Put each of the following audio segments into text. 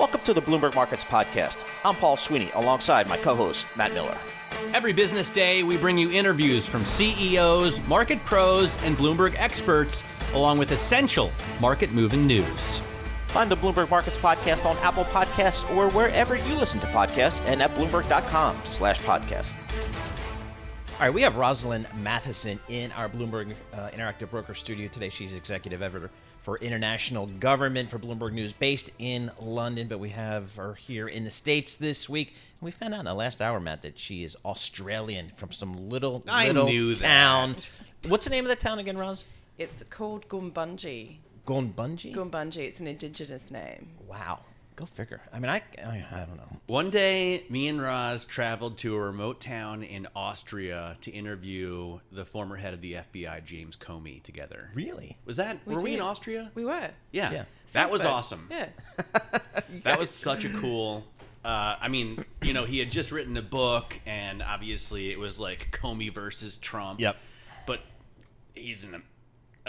Welcome to the Bloomberg Markets Podcast. I'm Paul Sweeney alongside my co host, Matt Miller. Every business day, we bring you interviews from CEOs, market pros, and Bloomberg experts, along with essential market moving news. Find the Bloomberg Markets Podcast on Apple Podcasts or wherever you listen to podcasts and at Bloomberg.com slash podcast. All right, we have Rosalind Mathieson in our Bloomberg uh, Interactive Broker studio today. She's executive editor for international government for Bloomberg News, based in London, but we have her here in the States this week. And we found out in the last hour, Matt, that she is Australian from some little, I little knew town. that. What's the name of the town again, Ros? It's called Gumbunji. Gonbunji? Gumbunji, it's an indigenous name. wow. Go figure. I mean, I, I, I don't know. One day, me and Ros traveled to a remote town in Austria to interview the former head of the FBI, James Comey, together. Really? Was that? were we in did. Austria? We were. yeah. Yeah. That was Salzburg. awesome. Yeah. That was such a cool. Uh, I mean, you know, he had just written a book, and obviously it was like Comey versus Trump. Yep. But he's an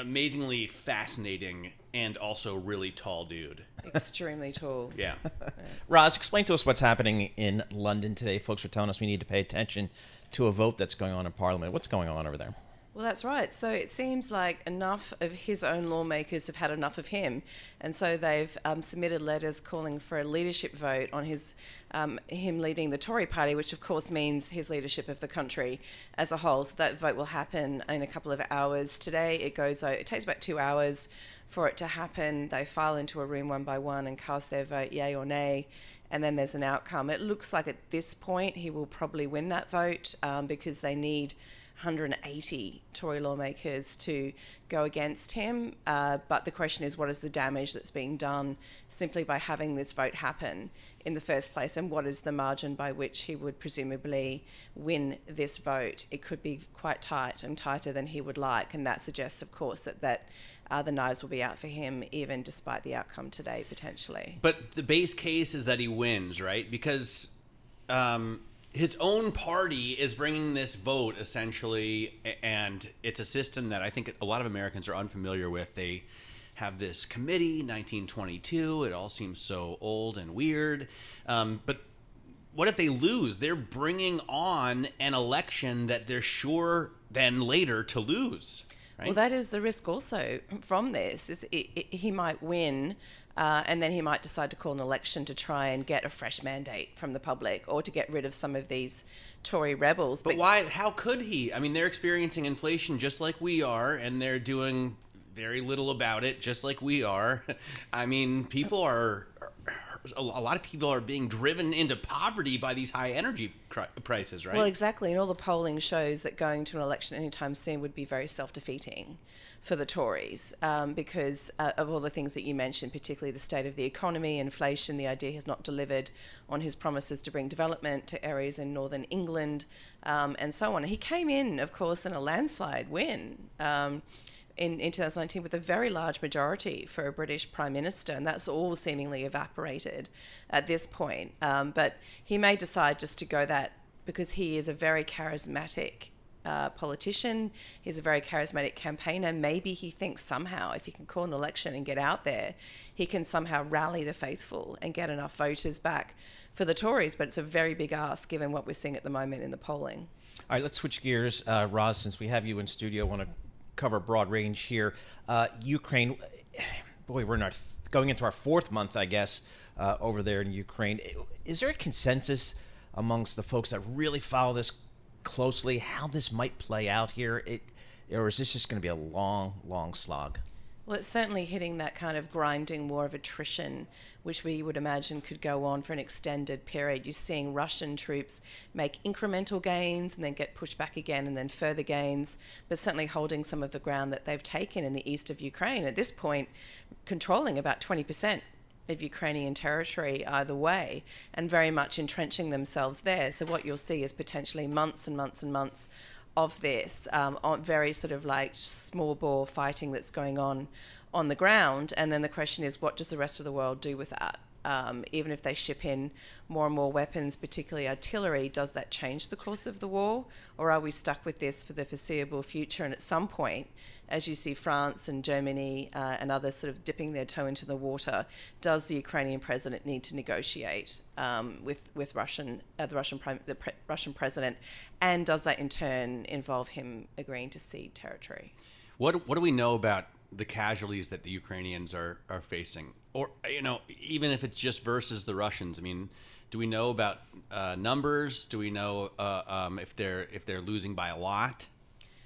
amazingly fascinating and also really tall dude. Extremely tall. Yeah. Ros, explain to us what's happening in London today. Folks are telling us we need to pay attention to a vote that's going on in Parliament. What's going on over there? Well, that's right. So it seems like enough of his own lawmakers have had enough of him, and so they've um, submitted letters calling for a leadership vote on his um, him leading the Tory party, which of course means his leadership of the country as a whole. So that vote will happen in a couple of hours today. It goes. o- It takes about two hours for it to happen. They file into a room one by one and cast their vote, yay or nay. And then there's an outcome. It looks like at this point he will probably win that vote um, because they need 180 Tory lawmakers to go against him. Uh, but the question is, what is the damage that's being done simply by having this vote happen in the first place? And what is the margin by which he would presumably win this vote? It could be quite tight and tighter than he would like. And that suggests, of course, that, that uh, the knives will be out for him, even despite the outcome today, potentially. But the base case is that he wins, right? Because um, his own party is bringing this vote essentially, and it's a system that I think a lot of Americans are unfamiliar with. They have this committee, 1922. It all seems so old and weird. Um, but what if they lose? They're bringing on an election that they're sure then later to lose. Right? Well, that is the risk also from this. Is it, it, he might win, uh, and then he might decide to call an election to try and get a fresh mandate from the public, or to get rid of some of these Tory rebels. But why? How could he? I mean, they're experiencing inflation just like we are, and they're doing very little about it, just like we are. I mean, people are. A lot of people are being driven into poverty by these high energy prices, right? Well, exactly. And all the polling shows that going to an election anytime soon would be very self defeating for the Tories um, because uh, of all the things that you mentioned, particularly the state of the economy, inflation, the idea has not delivered on his promises to bring development to areas in northern England, um, and so on. He came in, of course, in a landslide win. Um, in, in 2019 with a very large majority for a British Prime Minister, and that's all seemingly evaporated at this point. Um, but he may decide just to go that because he is a very charismatic uh, politician, he's a very charismatic campaigner. Maybe he thinks somehow if he can call an election and get out there, he can somehow rally the faithful and get enough voters back for the Tories. But it's a very big ask given what we're seeing at the moment in the polling. All right, let's switch gears. Uh, Ros, since we have you in studio, I want to cover a broad range here. Uh, Ukraine, boy, we're our going into our fourth month, I guess, uh, over there in Ukraine. Is there a consensus amongst the folks that really follow this closely how this might play out here? It, or is this just going to be a long, long slog? Well, it's certainly hitting that kind of grinding war of attrition, which we would imagine could go on for an extended period. You're seeing Russian troops make incremental gains and then get pushed back again and then further gains, but certainly holding some of the ground that they've taken in the east of Ukraine. At this point, controlling about 20% of Ukrainian territory either way, and very much entrenching themselves there. So what you'll see is potentially months and months and months of this, um, on very sort of like small bore fighting that's going on on the ground. And then the question is, what does the rest of the world do with that? Um, even if they ship in more and more weapons, particularly artillery, does that change the course of the war? Or are we stuck with this for the foreseeable future? And at some point, as you see France and Germany uh, and others sort of dipping their toe into the water, does the Ukrainian president need to negotiate um, with with Russian uh, the Russian prime, the pre- Russian president, and does that in turn involve him agreeing to cede territory? What what do we know about the casualties that the Ukrainians are are facing, or you know, even if it's just versus the Russians? I mean. Do we know about uh, numbers? Do we know uh, um, if they're if they're losing by a lot?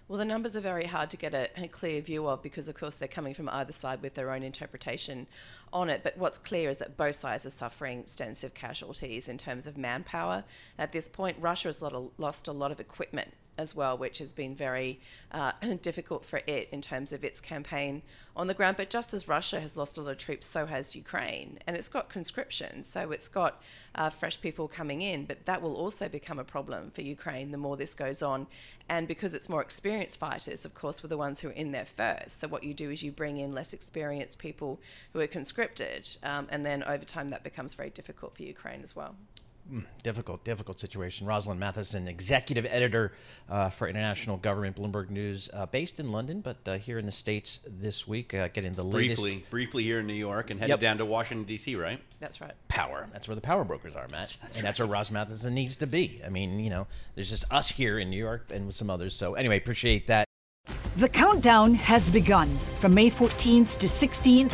Well, the numbers are very hard to get a, a, clear view of because, of course, they're coming from either side with their own interpretation on it. But what's clear is that both sides are suffering extensive casualties in terms of manpower. At this point, Russia has lost a lot of equipment as well, which has been very uh, difficult for it in terms of its campaign on the ground. But just as Russia has lost a lot of troops, so has Ukraine. And it's got conscription, so it's got uh, fresh people coming in. But that will also become a problem for Ukraine the more this goes on. And because it's more experienced fighters, of course, were the ones who are in there first. So what you do is you bring in less experienced people who are conscripted. Um, and then over time, that becomes very difficult for Ukraine as well. Mm, difficult, difficult situation. Rosalind Mathieson, executive editor uh, for international government Bloomberg News, uh, based in London, but uh, here in the states this week, uh, getting the latest. Briefly, briefly here in New York, and headed yep. down to Washington D.C. Right? That's right. Power. That's where the power brokers are, Matt, that's and right. that's where Ros Mathieson needs to be. I mean, you know, there's just us here in New York and with some others. So anyway, appreciate that. The countdown has begun. From May 14th to 16th,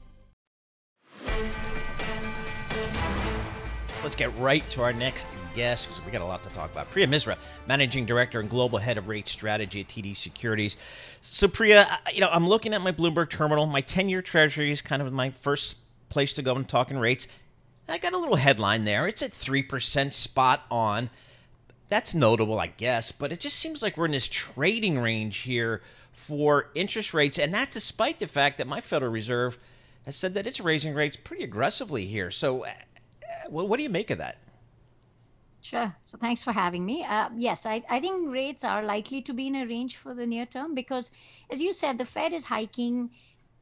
Let's get right to our next guest because we got a lot to talk about. Priya Misra, managing director and global head of rate strategy at TD Securities. So, Priya, you know, I'm looking at my Bloomberg terminal. My 10-year Treasury is kind of my first place to go and talking rates. I got a little headline there. It's at three percent, spot on. That's notable, I guess, but it just seems like we're in this trading range here for interest rates, and that despite the fact that my Federal Reserve has said that it's raising rates pretty aggressively here. So what do you make of that? Sure. So thanks for having me. Uh, yes, I, I think rates are likely to be in a range for the near term because, as you said, the Fed is hiking.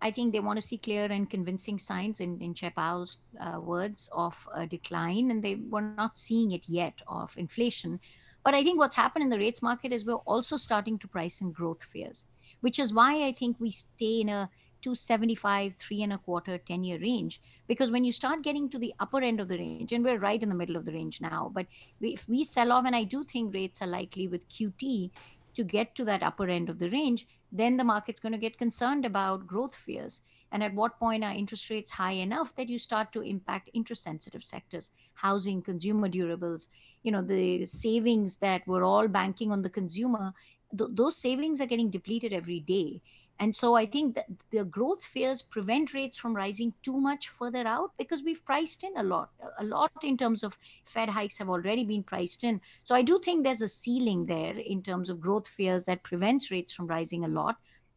I think they want to see clear and convincing signs, in, in Chair Powell's uh, words, of a decline, and they were not seeing it yet of inflation. But I think what's happened in the rates market is we're also starting to price in growth fears, which is why I think we stay in a 275, three and a quarter, 10 year range. Because when you start getting to the upper end of the range, and we're right in the middle of the range now, but if we sell off, and I do think rates are likely with QT to get to that upper end of the range, then the market's going to get concerned about growth fears. And at what point are interest rates high enough that you start to impact interest sensitive sectors, housing, consumer durables, you know, the savings that we're all banking on the consumer, th- those savings are getting depleted every day. And so I think that the growth fears prevent rates from rising too much further out because we've priced in a lot. A lot in terms of Fed hikes have already been priced in. So I do think there's a ceiling there in terms of growth fears that prevents rates from rising a lot.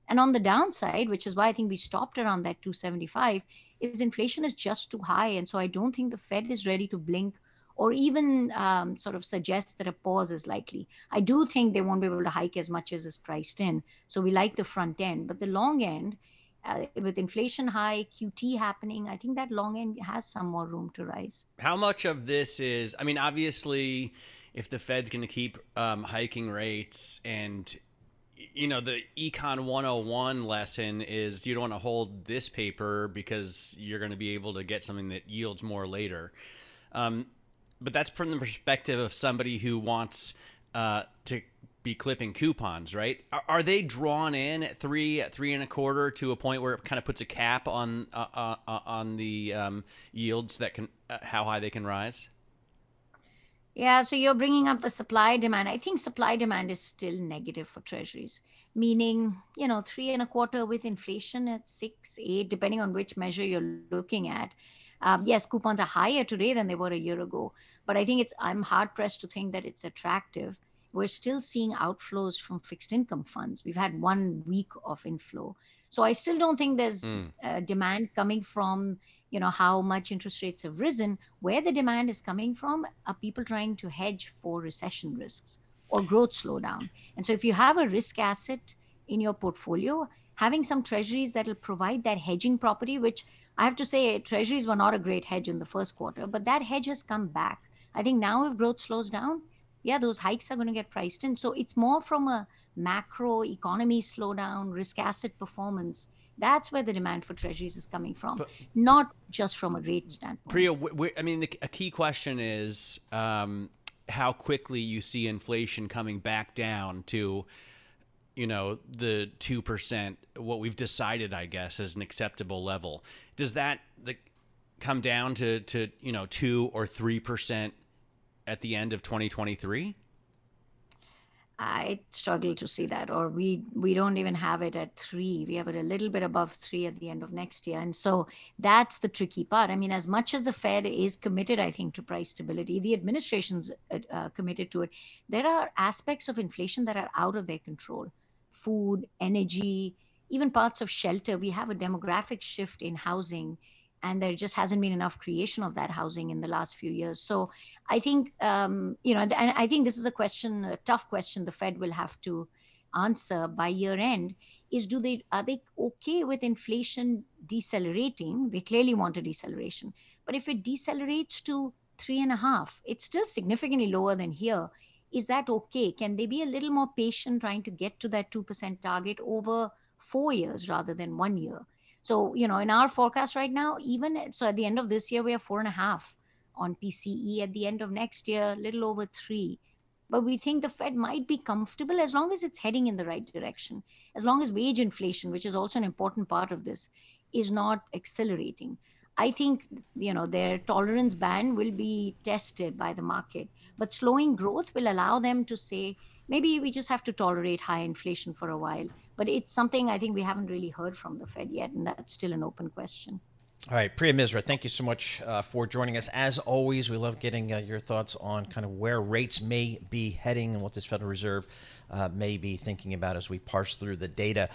And on the downside, which is why I think we stopped around that 275, is inflation is just too high. And so I don't think the Fed is ready to blink or even um, sort of suggest that a pause is likely. I do think they won't be able to hike as much as is priced in. So we like the front end, but the long end, uh, with inflation high, QT happening, I think that long end has some more room to rise. How much of this is? I mean, obviously, if the Fed's going to keep um, hiking rates and you know the econ 101 lesson is you don't want to hold this paper because you're going to be able to get something that yields more later um, but that's from the perspective of somebody who wants uh, to be clipping coupons, right? Are, are, they drawn in at three, at three and a quarter to a point where it kind of puts a cap on uh, uh, uh on the um, yields that can uh, how high they can rise? Yeah, so you're bringing up the supply demand. I think supply demand is still negative for treasuries, meaning, you know, three and a quarter with inflation at six, eight, depending on which measure you're looking at. Um, yes, coupons are higher today than they were a year ago, but I think it's, I'm hard pressed to think that it's attractive. We're still seeing outflows from fixed income funds. We've had one week of inflow. So I still don't think there's mm. uh, demand coming from you know how much interest rates have risen where the demand is coming from are people trying to hedge for recession risks or growth slowdown and so if you have a risk asset in your portfolio having some treasuries that will provide that hedging property which i have to say treasuries were not a great hedge in the first quarter but that hedge has come back i think now if growth slows down yeah those hikes are going to get priced in so it's more from a macro economy slowdown risk asset performance that's where the demand for treasuries is coming from, but, not just from a rate standpoint. Priya, I mean, the, a key question is um, how quickly you see inflation coming back down to, you know, the two percent, what we've decided, I guess, is an acceptable level. Does that the, come down to to you know two or three percent at the end of 2023? I struggle to see that, or we we don't even have it at three. We have it a little bit above three at the end of next year, and so that's the tricky part. I mean, as much as the Fed is committed, I think, to price stability, the administration's uh, uh, committed to it. There are aspects of inflation that are out of their control: food, energy, even parts of shelter. We have a demographic shift in housing and there just hasn't been enough creation of that housing in the last few years. So I think um, you know, and I think this is a question, a tough question, the Fed will have to answer by year end. Is do they are they okay with inflation decelerating? They clearly want a deceleration, but if it decelerates to three and a half, it's still significantly lower than here. Is that okay? Can they be a little more patient trying to get to that two percent target over four years rather than one year? So, you know, in our forecast right now, even so at the end of this year, we are four and a half on PCE. At the end of next year, a little over three. But we think the Fed might be comfortable as long as it's heading in the right direction, as long as wage inflation, which is also an important part of this, is not accelerating. I think you know their tolerance band will be tested by the market, but slowing growth will allow them to say maybe we just have to tolerate high inflation for a while but it's something I think we haven't really heard from the Fed yet, and that's still an open question. All right, Priya Misra, thank you so much uh, for joining us. As always, we love getting uh, your thoughts on kind of where rates may be heading and what this Federal Reserve uh, may be thinking about as we parse through the data.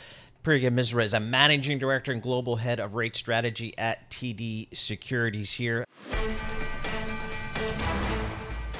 Priya Misra is a managing director and global head of rate strategy at TD Securities here.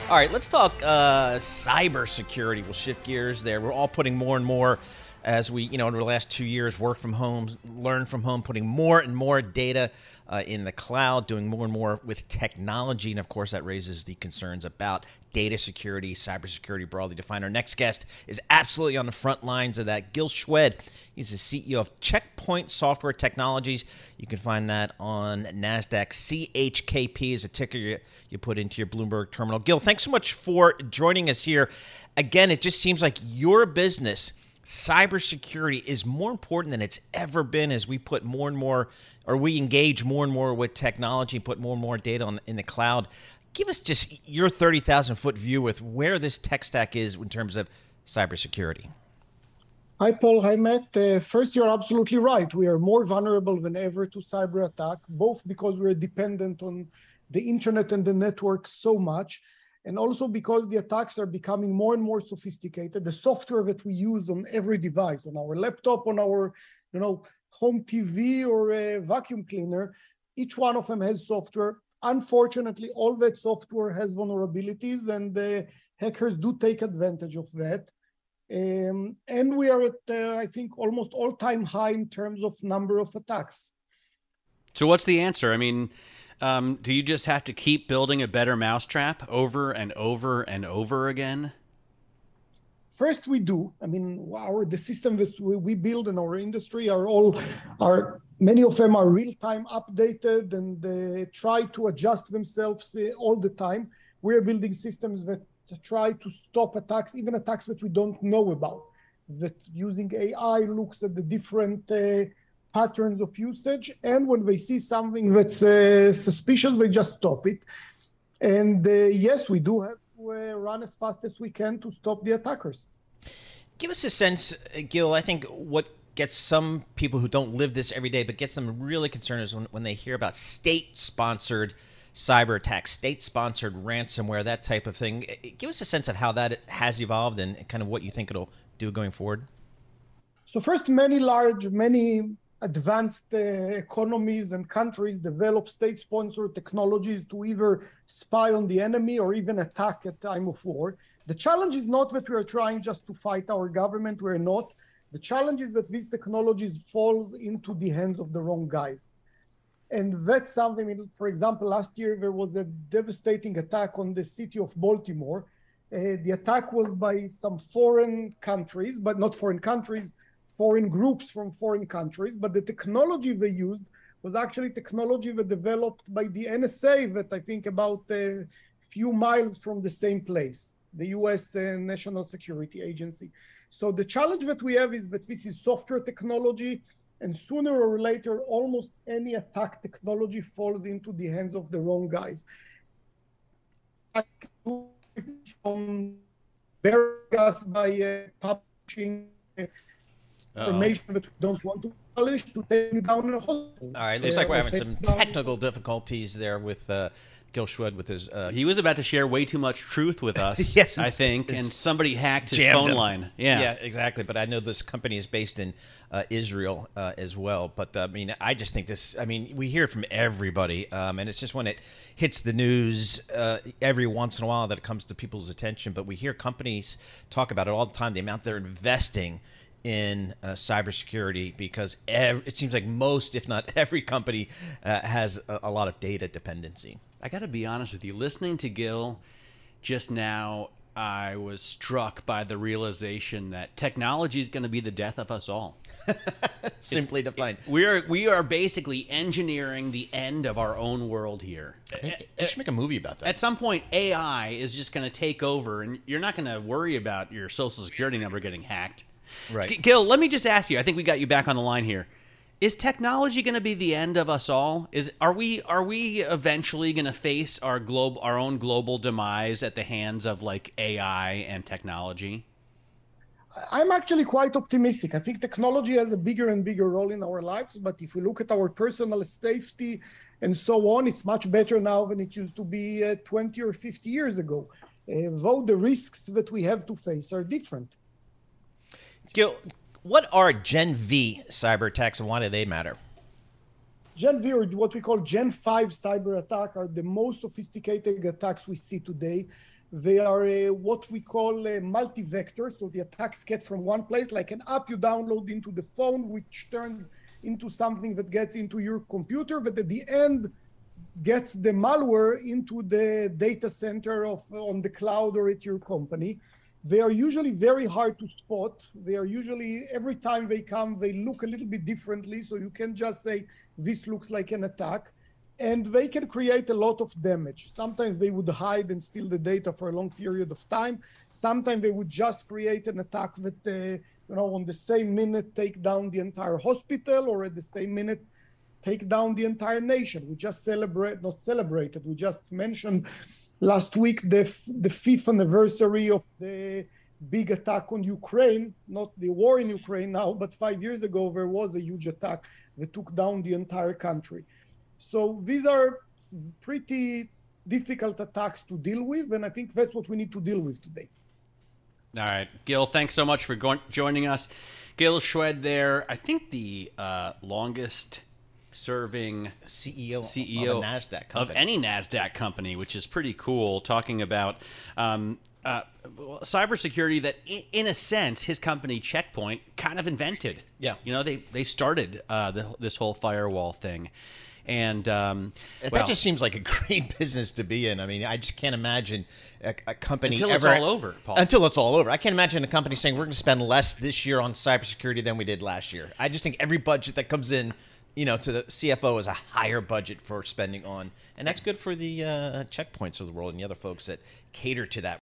All right, let's talk uh, cybersecurity. We'll shift gears there. We're all putting more and more as we, you know, over the last two years, work from home, learn from home, putting more and more data uh, in the cloud, doing more and more with technology. And of course, that raises the concerns about data security, cybersecurity broadly defined. Our next guest is absolutely on the front lines of that. Gil Shwed, he's the CEO of Check Point Software Technologies. You can find that on NASDAQ. CHKP is a ticker you, you put into your Bloomberg terminal. Gil, thanks so much for joining us here. Again, it just seems like your business – cybersecurity is more important than it's ever been as we put more and more, or we engage more and more with technology, and put more and more data on, in the cloud. Give us just your 30,000 foot view with where this tech stack is in terms of cybersecurity. Hi, Paul. Hi, Matt. Uh, first, you're absolutely right. We are more vulnerable than ever to cyber attack, both because we're dependent on the internet and the network so much, and also because the attacks are becoming more and more sophisticated. The software that we use on every device, on our laptop, on our, you know, home TV or a vacuum cleaner, each one of them has software. Unfortunately, all that software has vulnerabilities, and the hackers do take advantage of that. Um, and we are at, uh, I think, almost all-time high in terms of number of attacks. So, what's the answer? I mean, um, do you just have to keep building a better mousetrap over and over and over again? First, we do. I mean, our the systems we build in our industry are all are many of them are real time updated and they try to adjust themselves uh, all the time. We're building systems that try to stop attacks, even attacks that we don't know about. That using AI looks at the different uh, patterns of usage. And when they see something that's uh, suspicious, they just stop it. And uh, yes, we do have uh, run as fast as we can to stop the attackers. Give us a sense, uh, Gil. I think what gets some people who don't live this every day, but gets them really concerned is when, when they hear about state sponsored cyber attacks, state sponsored ransomware, that type of thing. Give us a sense of how that has evolved and kind of what you think it'll do going forward. So, first, many large, many advanced uh, economies and countries develop state sponsored technologies to either spy on the enemy or even attack at time of war. The challenge is not that we are trying just to fight our government, we're not. The challenge is that these technologies fall into the hands of the wrong guys. And that's something, for example, last year there was a devastating attack on the city of Baltimore. Uh, the attack was by some foreign countries, but not foreign countries, foreign groups from foreign countries. But the technology they used was actually technology that developed by the NSA, that I think about a few miles from the same place, the US uh, National Security Agency. So the challenge that we have is that this is software technology and sooner or later, almost any attack technology falls into the hands of the wrong guys. From us by uh, publishing information that we don't want to publish to take down a hospital. All right, looks like we're having some technical difficulties there with uh, Gil Shwed with his. Uh, he was about to share way too much truth with us. yes, I think, and somebody hacked his phone him. line. Yeah, yeah, exactly. But I know this company is based in uh, Israel uh, as well. But uh, I mean, I just think this. I mean, we hear from everybody, um, and it's just when it hits the news uh, every once in a while that it comes to people's attention. But we hear companies talk about it all the time. The amount they're investing in uh, cybersecurity because ev- it seems like most, if not every company, uh, has a, a, lot of data dependency. I got to be honest with you. Listening to Gil just now, I was struck by the realization that technology is going to be the death of us all. Simply defined, we are we are basically engineering the end of our own world here. You should make a movie about that. At some point, AI is just going to take over, and you're not going to worry about your social security number getting hacked. Right, Gil. Let me just ask you. I think we got you back on the line here is technology going to be the end of us all? Is are we are we eventually going to face our globe our own global demise at the hands of like AI and technology? I'm actually quite optimistic. I think technology has a bigger and bigger role in our lives, but if we look at our personal safety and so on, it's much better now than it used to be uh, 20 or 50 years ago. Uh, though the risks that we have to face are different. Gil, what are Gen V cyber attacks and why do they matter? Gen V, or what we call Gen 5 cyber attack, are the most sophisticated attacks we see today. They are uh, what we call uh, multi-vector. So the attacks get from one place, like an app you download into the phone, which turns into something that gets into your computer, but at the end gets the malware into the data center of on the cloud or at your company. They are usually very hard to spot. They are usually, every time they come, they look a little bit differently. So you can just say, this looks like an attack. And they can create a lot of damage. Sometimes they would hide and steal the data for a long period of time. Sometimes they would just create an attack that, uh, you know, on the same minute take down the entire hospital or at the same minute take down the entire nation. We just celebrate, not celebrated, we just mentioned last week the, the fifth anniversary of the big attack on Ukraine, not the war in Ukraine now, but five years ago there was a huge attack that took down the entire country. So these are pretty difficult attacks to deal with, and I think that's what we need to deal with today. All right, Gil, thanks so much for go- joining us. Gil Shwed, there, I think the uh, longest serving CEO, CEO of Nasdaq company. of any Nasdaq company, which is pretty cool. Talking about um, uh, cybersecurity that, in a sense, his company Check Point kind of invented. Yeah, you know they they started uh, the, this whole firewall thing. And um, that well, just seems like a great business to be in. I mean, I just can't imagine a, a company until ever, it's all over. Paul. Until it's all over, I can't imagine a company saying we're going to spend less this year on cybersecurity than we did last year. I just think every budget that comes in you know, to the CFO is a higher budget for spending on, and that's good for the uh, checkpoints of the world and the other folks that cater to that.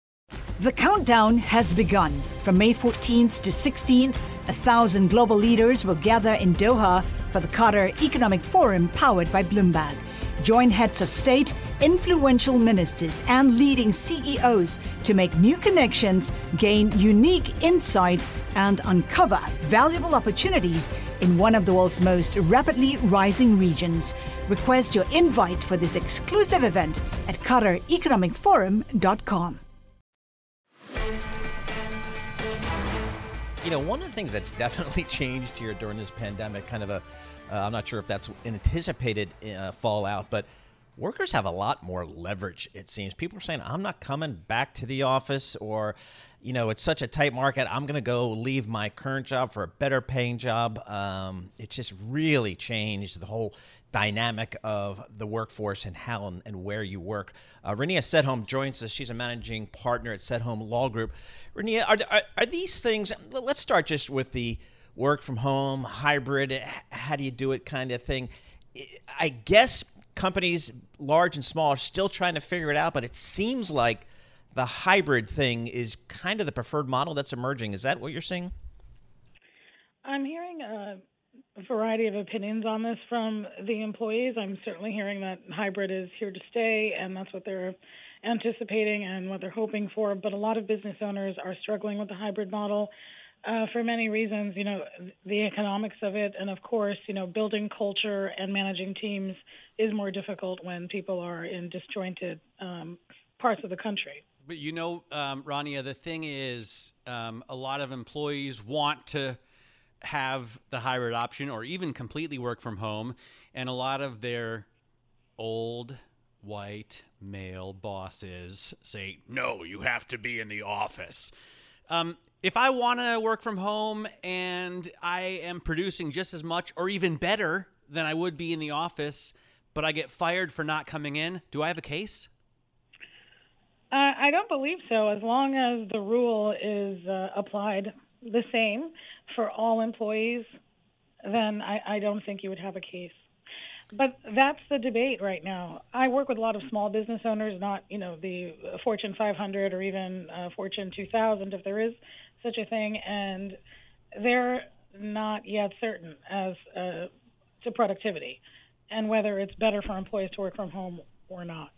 The countdown has begun. From May 14th to 16th, a thousand global leaders will gather in Doha for the Qatar Economic Forum powered by Bloomberg. Join heads of state, influential ministers and leading CEOs to make new connections, gain unique insights, and uncover valuable opportunities in one of the world's most rapidly rising regions. Request your invite for this exclusive event at QatarEconomicForum.com. You know, one of the things that's definitely changed here during this pandemic, kind of a, uh, I'm not sure if that's anticipated uh, fallout, but workers have a lot more leverage, it seems. People are saying, I'm not coming back to the office, or, you know, it's such a tight market, I'm going to go leave my current job for a better paying job. Um, it's just really changed the whole dynamic of the workforce and how and, and where you work. Uh, Rania Sedhom joins us. She's a managing partner at Sedhom Law Group. Rania, are, are, are these things, let's start just with the work from home, hybrid, how do you do it kind of thing. I guess companies, large and small, are still trying to figure it out, but it seems like the hybrid thing is kind of the preferred model that's emerging. Is that what you're seeing? I'm hearing a variety of opinions on this from the employees. I'm certainly hearing that hybrid is here to stay, and that's what they're anticipating and what they're hoping for. But a lot of business owners are struggling with the hybrid model. Uh, for many reasons, you know, the economics of it, and of course, you know, building culture and managing teams is more difficult when people are in disjointed um, parts of the country. But you know, um, Rania, the thing is, um, a lot of employees want to have the hybrid option or even completely work from home, and a lot of their old white male bosses say, no, you have to be in the office. Um, if I want to work from home and I am producing just as much or even better than I would be in the office, but I get fired for not coming in, do I have a case? Uh, I don't believe so. As long as the rule is uh, applied the same for all employees, then I, I don't think you would have a case. But that's the debate right now. I work with a lot of small business owners, not you know the Fortune 500 or even uh, Fortune 2000, if there is such a thing, and they're not yet certain as uh, to productivity and whether it's better for employees to work from home or not.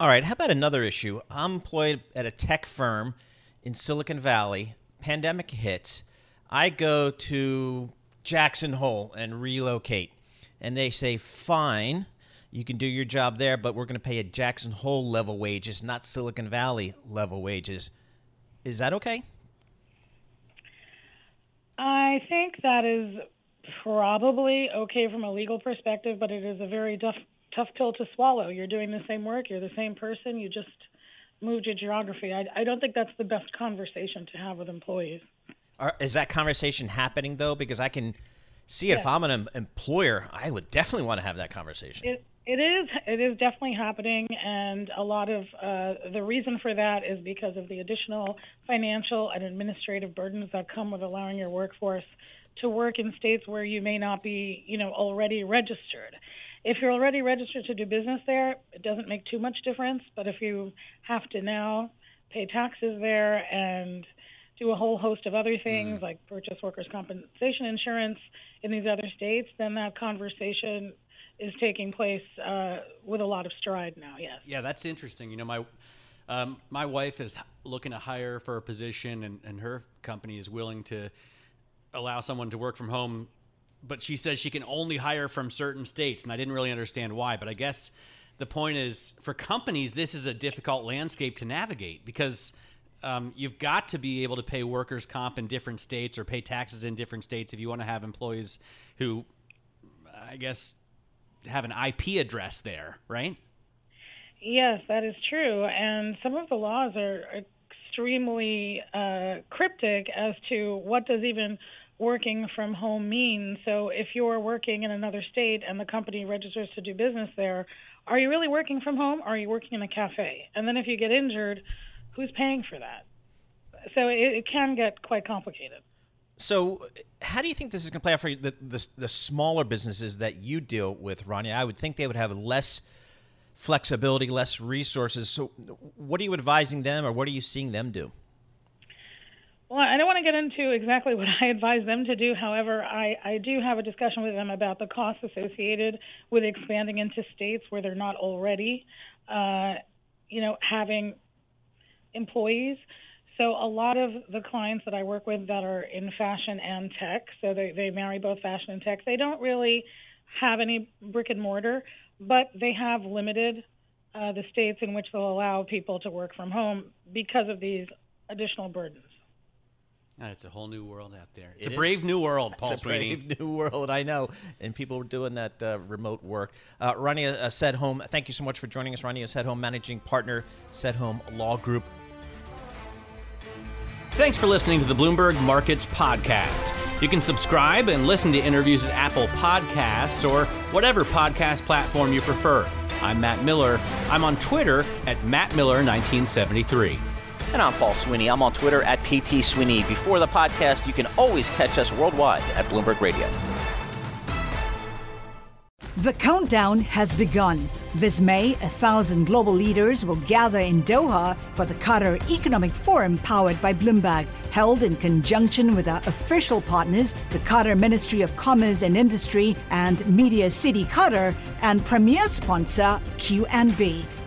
All right. How about another issue? I'm employed at a tech firm in Silicon Valley. Pandemic hits. I go to Jackson Hole and relocate and they say, fine, you can do your job there, but we're going to pay a Jackson Hole level wages, not Silicon Valley level wages. Is that okay? I think that is probably okay from a legal perspective, but it is a very tough tough pill to swallow. You're doing the same work, you're the same person, you just moved your geography. I, I don't think that's the best conversation to have with employees. Are, is that conversation happening though? Because I can see it. If I'm an employer, I would definitely want to have that conversation. It, it is. It is definitely happening, and a lot of uh, the reason for that is because of the additional financial and administrative burdens that come with allowing your workforce to work in states where you may not be, you know, already registered. If you're already registered to do business there, it doesn't make too much difference. But if you have to now pay taxes there and do a whole host of other things mm. like purchase workers' compensation insurance in these other states, then that conversation is taking place uh, with a lot of stride now. Yes. Yeah, that's interesting. You know, my um, my wife is looking to hire for a position, and, and her company is willing to allow someone to work from home, but she says she can only hire from certain states, and I didn't really understand why. But I guess the point is, for companies, this is a difficult landscape to navigate because um, you've got to be able to pay workers' comp in different states or pay taxes in different states if you want to have employees who, I guess, have an IP address there, right? Yes, that is true. And some of the laws are extremely uh, cryptic as to what does even working from home mean. So if you're working in another state and the company registers to do business there, are you really working from home or are you working in a cafe? And then if you get injured, who's paying for that? So it, it can get quite complicated. So, how do you think this is going to play out for the, the, the smaller businesses that you deal with, Ronnie? I would think they would have less flexibility, less resources. So, what are you advising them, or what are you seeing them do? Well, I want to get into exactly what I advise them to do. However, I, I do have a discussion with them about the costs associated with expanding into states where they're not already, uh, you know, having employees. So a lot of the clients that I work with that are in fashion and tech, so they, they marry both fashion and tech, they don't really have any brick and mortar, but they have limited uh, the states in which they'll allow people to work from home because of these additional burdens. Ah, it's a whole new world out there. It's It a is. brave new world, Paul It's a Sweeney. brave new world, I know. And people are doing that uh, remote work. Uh, Rania uh, Sedhom, thank you so much for joining us. Rania Sedhom, managing partner, Sedhom Law Group. Thanks for listening to the Bloomberg Markets Podcast. You can subscribe and listen to interviews at Apple Podcasts or whatever podcast platform you prefer. I'm Matt Miller. I'm on Twitter at MattMiller1973. And I'm Paul Sweeney. I'm on Twitter at PT Sweeney. Before the podcast, you can always catch us worldwide at Bloomberg Radio. The countdown has begun. This May, a thousand global leaders will gather in Doha for the Qatar Economic Forum powered by Bloomberg, held in conjunction with our official partners, the Qatar Ministry of Commerce and Industry and Media City Qatar, and premier sponsor QNB.